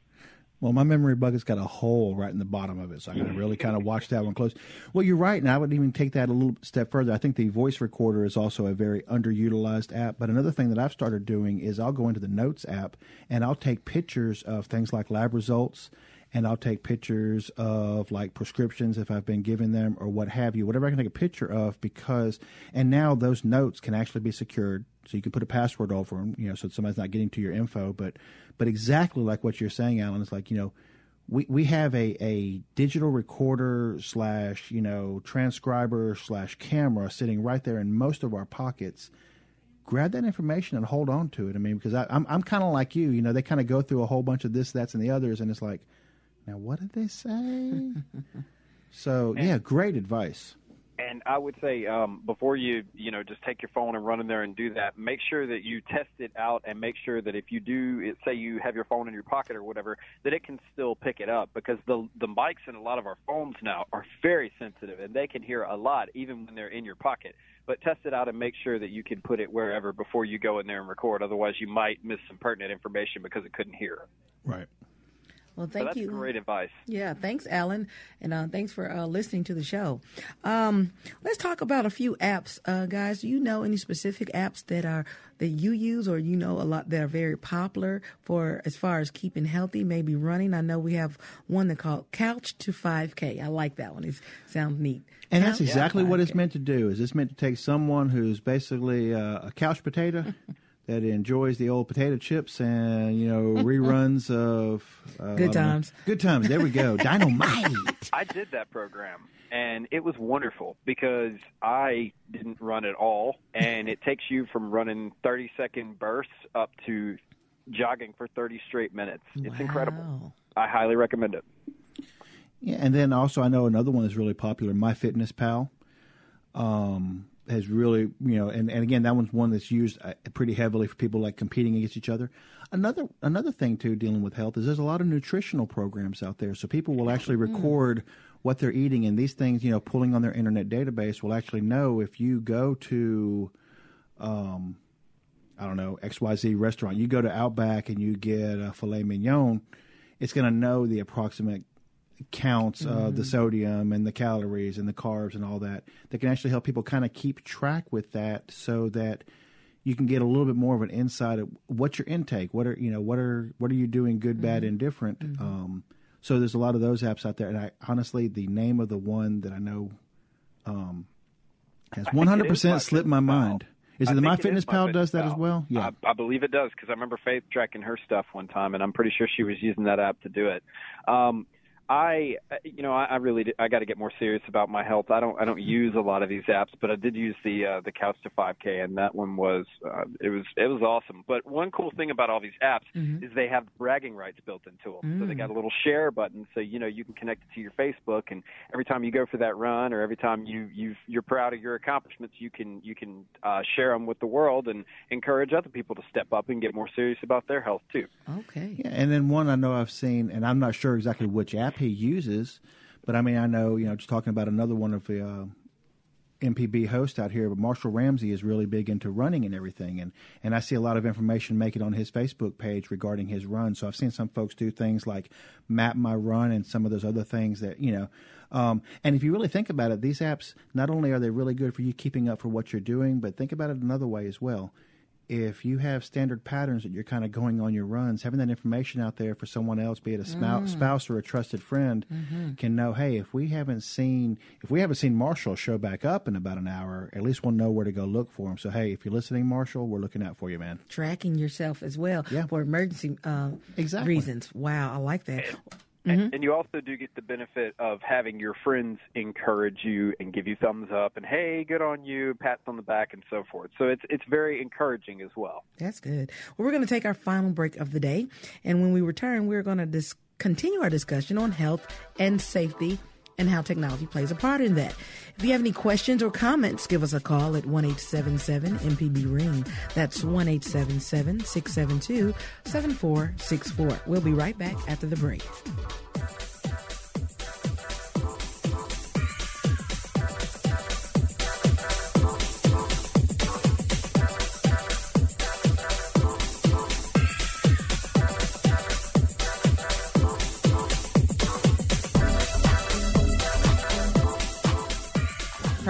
Well, my memory bucket's got a hole right in the bottom of it, so I got to really kind of watch that one close. Well, you're right, and I would even take that a little step further. I think the voice recorder is also a very underutilized app. But another thing that I've started doing is I'll go into the Notes app and I'll take pictures of things like lab results, and I'll take pictures of like prescriptions if I've been given them or what have you, whatever I can take a picture of. Because and now those notes can actually be secured, so you can put a password over them, you know, so somebody's not getting to your info, but but exactly like what you're saying, Alan, it's like, you know, we, we have a, a digital recorder slash, you know, transcriber slash camera sitting right there in most of our pockets. Grab that information and hold on to it. I mean, because I, I'm, I'm kind of like you, you know, they kind of go through a whole bunch of this, that's, and the others, and it's like, now what did they say? so, yeah, great advice and I would say um, before you you know just take your phone and run in there and do that, make sure that you test it out and make sure that if you do it, say you have your phone in your pocket or whatever, that it can still pick it up because the the mics in a lot of our phones now are very sensitive and they can hear a lot even when they're in your pocket. But test it out and make sure that you can put it wherever before you go in there and record. Otherwise, you might miss some pertinent information because it couldn't hear. Right. Well, thank so that's you. Great advice. Yeah, thanks, Alan, and uh, thanks for uh, listening to the show. Um, let's talk about a few apps, uh, guys. Do you know any specific apps that are that you use, or you know a lot that are very popular for as far as keeping healthy, maybe running? I know we have one that called Couch to 5K. I like that one. It sounds neat. And that's Couch to exactly what it's meant to do. Is it's meant to take someone who's basically uh, a couch potato that enjoys the old potato chips and you know reruns of uh, Good don't know. times. Good times. There we go. Dynamite. I did that program, and it was wonderful because I didn't run at all, and it takes you from running 30 second bursts up to jogging for 30 straight minutes. It's incredible. I highly recommend it. Yeah, and then also I know another one that's really popular, My MyFitnessPal, um, has really you know, and, and again that one's one that's used uh, pretty heavily for people like competing against each other. Another another thing too dealing with health is there's a lot of nutritional programs out there, so people will actually record what they're eating, and these things you know pulling on their internet database will actually know if you go to um, I don't know, XYZ restaurant, you go to Outback and you get a filet mignon, it's going to know the approximate counts of the sodium and the calories and the carbs and all that. That can actually help people kind of keep track with that so that you can get a little bit more of an insight of what's your intake, what are you know, what are what are you doing good, bad, and different. Um, so there's a lot of those apps out there, and I honestly, the name of the one that I know um, has I think it is 100% slipped my MyFitnessPal. mind. Is it I the think it is MyFitnessPal does that as well? Yeah. I, I believe it does because I remember Faith tracking her stuff one time, and I'm pretty sure she was using that app to do it. Um, I, uh, you know, I, I really, did, I got to get more serious about my health. I don't, I don't use a lot of these apps, but I did use the uh, the Couch to 5K, and that one was, uh, it was, it was awesome. But one cool thing about all these apps is they have bragging rights built into them. So they got a little share button, so you know you can connect it to your Facebook, and every time you go for that run, or every time you you you're proud of your accomplishments, you can you can uh, share them with the world and encourage other people to step up and get more serious about their health too. Okay. Yeah, and then one I know I've seen, and I'm not sure exactly which app he uses, but I mean I know you know just talking about another one of the uh, MPB hosts out here, but Marshall Ramsey is really big into running and everything, and and I see a lot of information make it on his Facebook page regarding his run. So I've seen some folks do things like map my run and some of those other things that you know. Um, and if you really think about it, these apps not only are they really good for you keeping up for what you're doing, but think about it another way as well if you have standard patterns that you're kind of going on your runs, having that information out there for someone else, be it a spouse, spouse or a trusted friend, can know, hey, if we haven't seen if we haven't seen Marshall show back up in about an hour, at least we'll know where to go look for him. So hey, if you're listening, Marshall, we're looking out for you, man. Tracking yourself as well Yeah. for emergency uh, Exactly. reasons. Wow, I like that. And, and you also do get the benefit of having your friends encourage you and give you thumbs up and hey, good on you, pats on the back, and so forth. So it's it's very encouraging as well. That's good. Well, we're going to take our final break of the day. And when we return, we're going to dis- continue our discussion on health and safety and how technology plays a part in that. If you have any questions or comments, give us a call at 1 877 MPB Ring. That's 1 877 672 7464. We'll be right back after the break.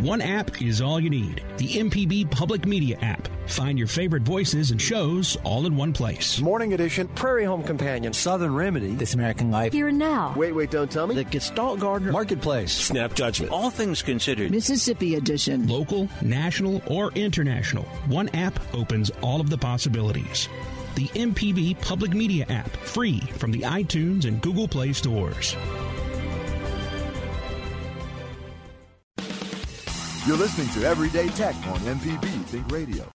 One app is all you need the MPB Public Media app. Find your favorite voices and shows all in one place. Morning Edition, Prairie Home Companion, Southern Remedy, This American Life, Here and now. Wait, wait, don't tell me, The Gestalt Gardener Marketplace, Snap Judgment, all things considered. Mississippi Edition. Local, national, or international, one app opens all of the possibilities. The MPB Public Media app, free from the iTunes and Google Play stores. You're listening to Everyday Tech on MPB Think Radio.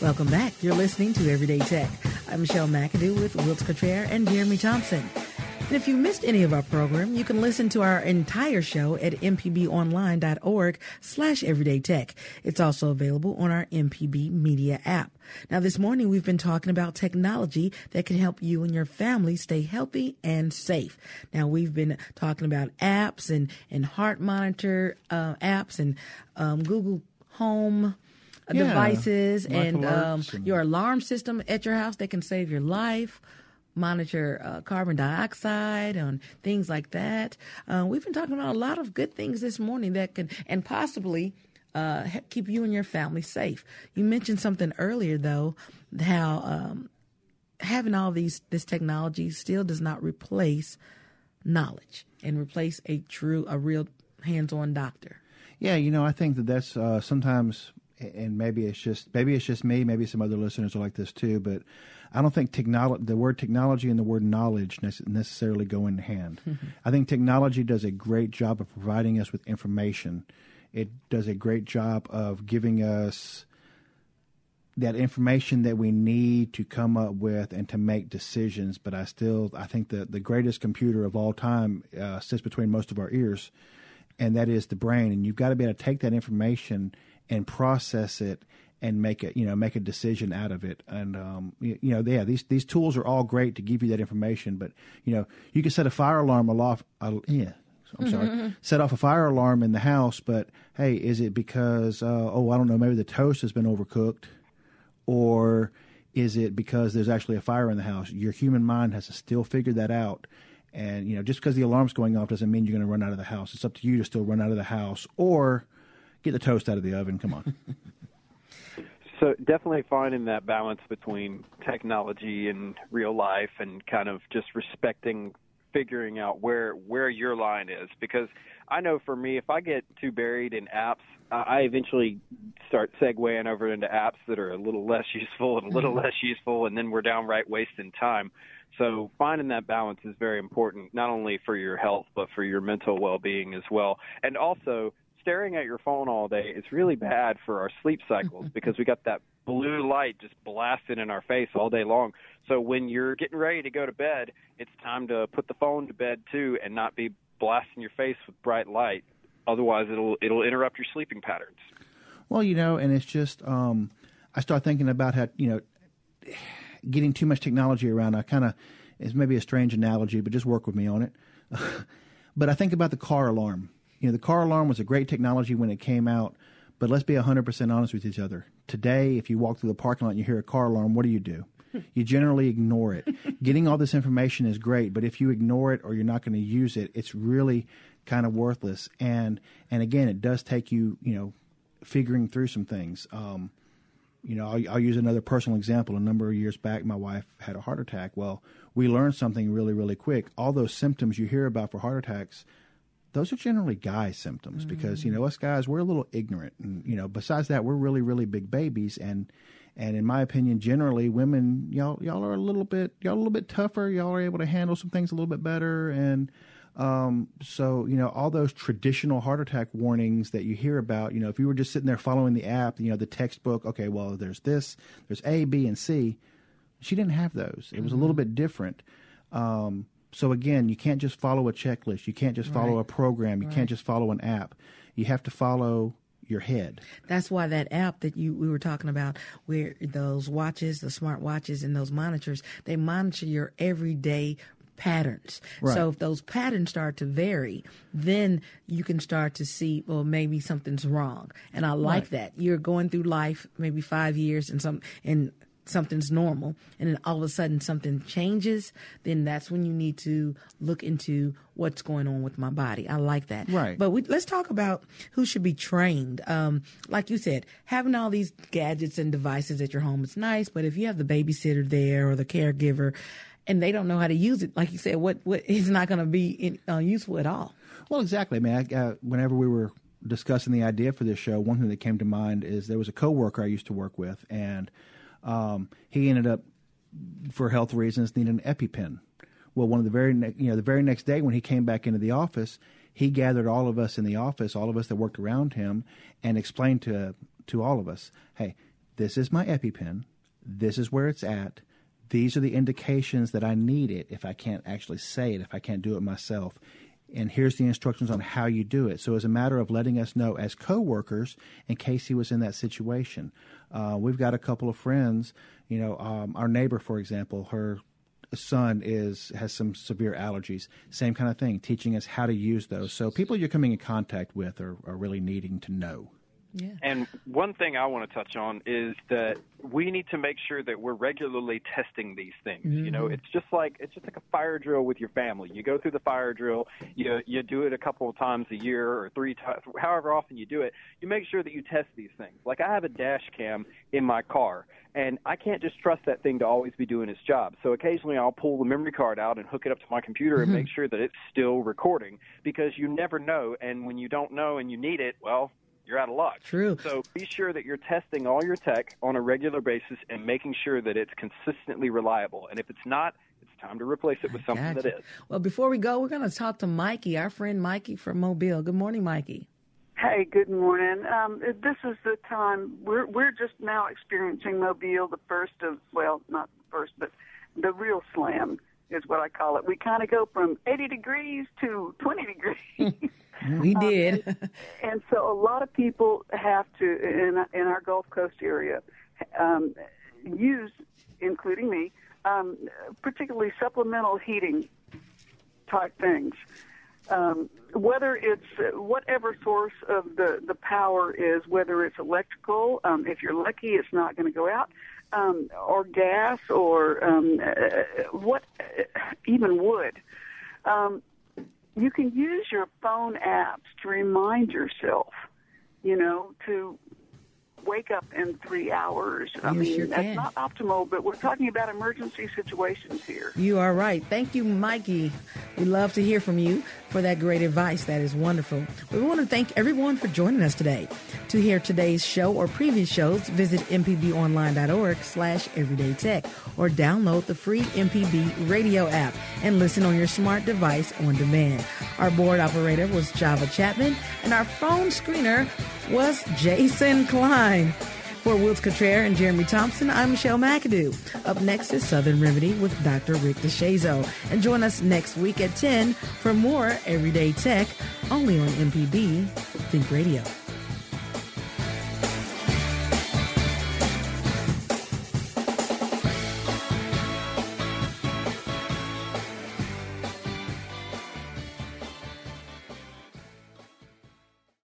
Welcome back. You're listening to Everyday Tech. I'm Michelle McAdoo with Wilts Cottrell and Jeremy Thompson. And if you missed any of our program, you can listen to our entire show at mpbonline.org slash everydaytech. It's also available on our MPB Media app. Now, this morning we've been talking about technology that can help you and your family stay healthy and safe. Now, we've been talking about apps and, and heart monitor uh, apps and um, Google Home Yeah, devices and, um, and- your alarm system at your house that can save your life monitor uh, carbon dioxide and things like that uh, we've been talking about a lot of good things this morning that can and possibly uh, keep you and your family safe you mentioned something earlier though how um, having all these this technology still does not replace knowledge and replace a true a real hands-on doctor Yeah, you know, I think that that's uh, sometimes, and maybe it's just maybe it's just me, maybe some other listeners are like this too. But I don't think technology, the word technology and the word knowledge nece- necessarily go in hand. I think technology does a great job of providing us with information. It does a great job of giving us that information that we need to come up with and to make decisions. But I still, I think that the greatest computer of all time uh, sits between most of our ears, and that is the brain. And you've got to be able to take that information and process it and make it, you know, make a decision out of it. And um, you, you know, yeah, these these tools are all great to give you that information. But you know, you can set a fire alarm aloft. Uh, yeah. I'm sorry. Set off a fire alarm in the house, but hey, is it because uh, oh I don't know maybe the toast has been overcooked, or is it because there's actually a fire in the house? Your human mind has to still figure that out. And you know, just because the alarm's going off doesn't mean you're going to run out of the house. It's up to you to still run out of the house or get the toast out of the oven. Come on. So definitely finding that balance between technology and real life, and kind of just respecting, figuring out where where your line is. Because I know for me, if I get too buried in apps, I I eventually start segueing over into apps that are a little less useful and a little mm-hmm. less useful, and then we're downright wasting time. So finding that balance is very important, not only for your health but for your mental well-being as well, and also staring at your phone all day is really bad for our sleep cycles because we got that blue light just blasting in our face all day long. So when you're getting ready to go to bed, it's time to put the phone to bed too and not be blasting your face with bright light. Otherwise, it'll it'll interrupt your sleeping patterns. Well, you know, and it's just um, I start thinking about how you know getting too much technology around. I kind of it's maybe a strange analogy, but just work with me on it. but I think about the car alarm. You know, the car alarm was a great technology when it came out, but let's be 100% honest with each other. Today, if you walk through the parking lot and you hear a car alarm, what do you do? You generally ignore it. Getting all this information is great, but if you ignore it or you're not going to use it, it's really kind of worthless. And and again, it does take you, you know, figuring through some things. Um, you know, I'll, I'll use another personal example. A number of years back, my wife had a heart attack. Well, we learned something really, really quick. All those symptoms you hear about for heart attacks, those are generally guy symptoms because you know us guys we're a little ignorant, and you know besides that we're really, really big babies, and and in my opinion, generally women y'all y'all are a little bit y'all a little bit tougher. Y'all are able to handle some things a little bit better, and um, so you know all those traditional heart attack warnings that you hear about. You know, if you were just sitting there following the app, you know the textbook. Okay, well there's this, there's A, B, and C. She didn't have those. It was a little bit different. Um, so again, you can't just follow a checklist. You can't just follow Right. a program. You Right. can't just follow an app. You have to follow your head. That's why that app that you we were talking about, where those watches, the smart watches, and those monitors, they monitor your everyday patterns. Right. So if those patterns start to vary, then you can start to see, well, maybe something's wrong. And I like Right. that. You're going through life, maybe five years, and some and something's normal, and then all of a sudden something changes. Then that's when you need to look into what's going on with my body. I like that. Right. But we, let's talk about who should be trained. Um, like you said, having all these gadgets and devices at your home is nice, but if you have the babysitter there or the caregiver, and they don't know how to use it, like you said, what what is not going to be in, uh, useful at all. Well, exactly. I mean, I, uh, whenever we were discussing the idea for this show, one thing that came to mind is there was a coworker I used to work with, and um, he ended up, for health reasons, needing an EpiPen. Well, one of the very ne- you know the very next day when he came back into the office, he gathered all of us in the office, all of us that worked around him, and explained to to all of us, "Hey, this is my EpiPen. This is where it's at. these are the indications that I need it if I can't actually say it, if I can't do it myself. And here's the instructions on how you do it. So it's a matter of letting us know as coworkers in case he was in that situation. Uh, we've got a couple of friends, you know, um, our neighbor, for example, her son is has some severe allergies. Same kind of thing, teaching us how to use those. So people you're coming in contact with are, are really needing to know. Yeah. And one thing I want to touch on is that we need to make sure that we're regularly testing these things. Mm-hmm. You know, mm-hmm. it's just like it's just like a fire drill with your family. You go through the fire drill, you you do it a couple of times a year or three times, however often you do it. You make sure that you test these things. Like I have a dash cam in my car, and I can't just trust that thing to always be doing its job. So occasionally I'll pull the memory card out and hook it up to my computer mm-hmm. and make sure that it's still recording because you never know. And when you don't know and you need it, well, you're out of luck. True. So be sure that you're testing all your tech on a regular basis and making sure that it's consistently reliable. And if it's not, it's time to replace it with something gotcha. that is. Well, before we go, we're going to talk to Mikey, our friend Mikey from Mobile. Good morning, Mikey. Hey, good morning. Um, this is the time we're we're just now experiencing Mobile, the first of well, not the first, but the real slam is what I call it. We kind of go from 80 degrees to 20 degrees. We um, did. Um, and, and, so a lot of people have to, in, in our Gulf Coast area, um, use, including me, um, particularly supplemental heating type things. Um, whether it's uh, whatever source of the, the power is, whether it's electrical, um, if you're lucky, it's not going to go out, um, or gas, or um, uh, what, uh, even wood. Um, you can use your phone apps to remind yourself, you know, to wake up in three hours. I you mean, sure that's not optimal, but we're talking about emergency situations here. You are right. Thank you, Mikey. We love to hear from you for that great advice. That is wonderful. We want to thank everyone for joining us today. To hear today's show or previous shows, visit mpbonline.org slash everydaytech or download the free MPB radio app and listen on your smart device on demand. Our board operator was Java Chapman and our phone screener was Jason Klein. For Wills Cottrell and Jeremy Thompson, I'm Michelle McAdoo. Up next is Southern Remedy with Dr. Rick DeShazo. And join us next week at 10 for more Everyday Tech, only on MPB Think Radio.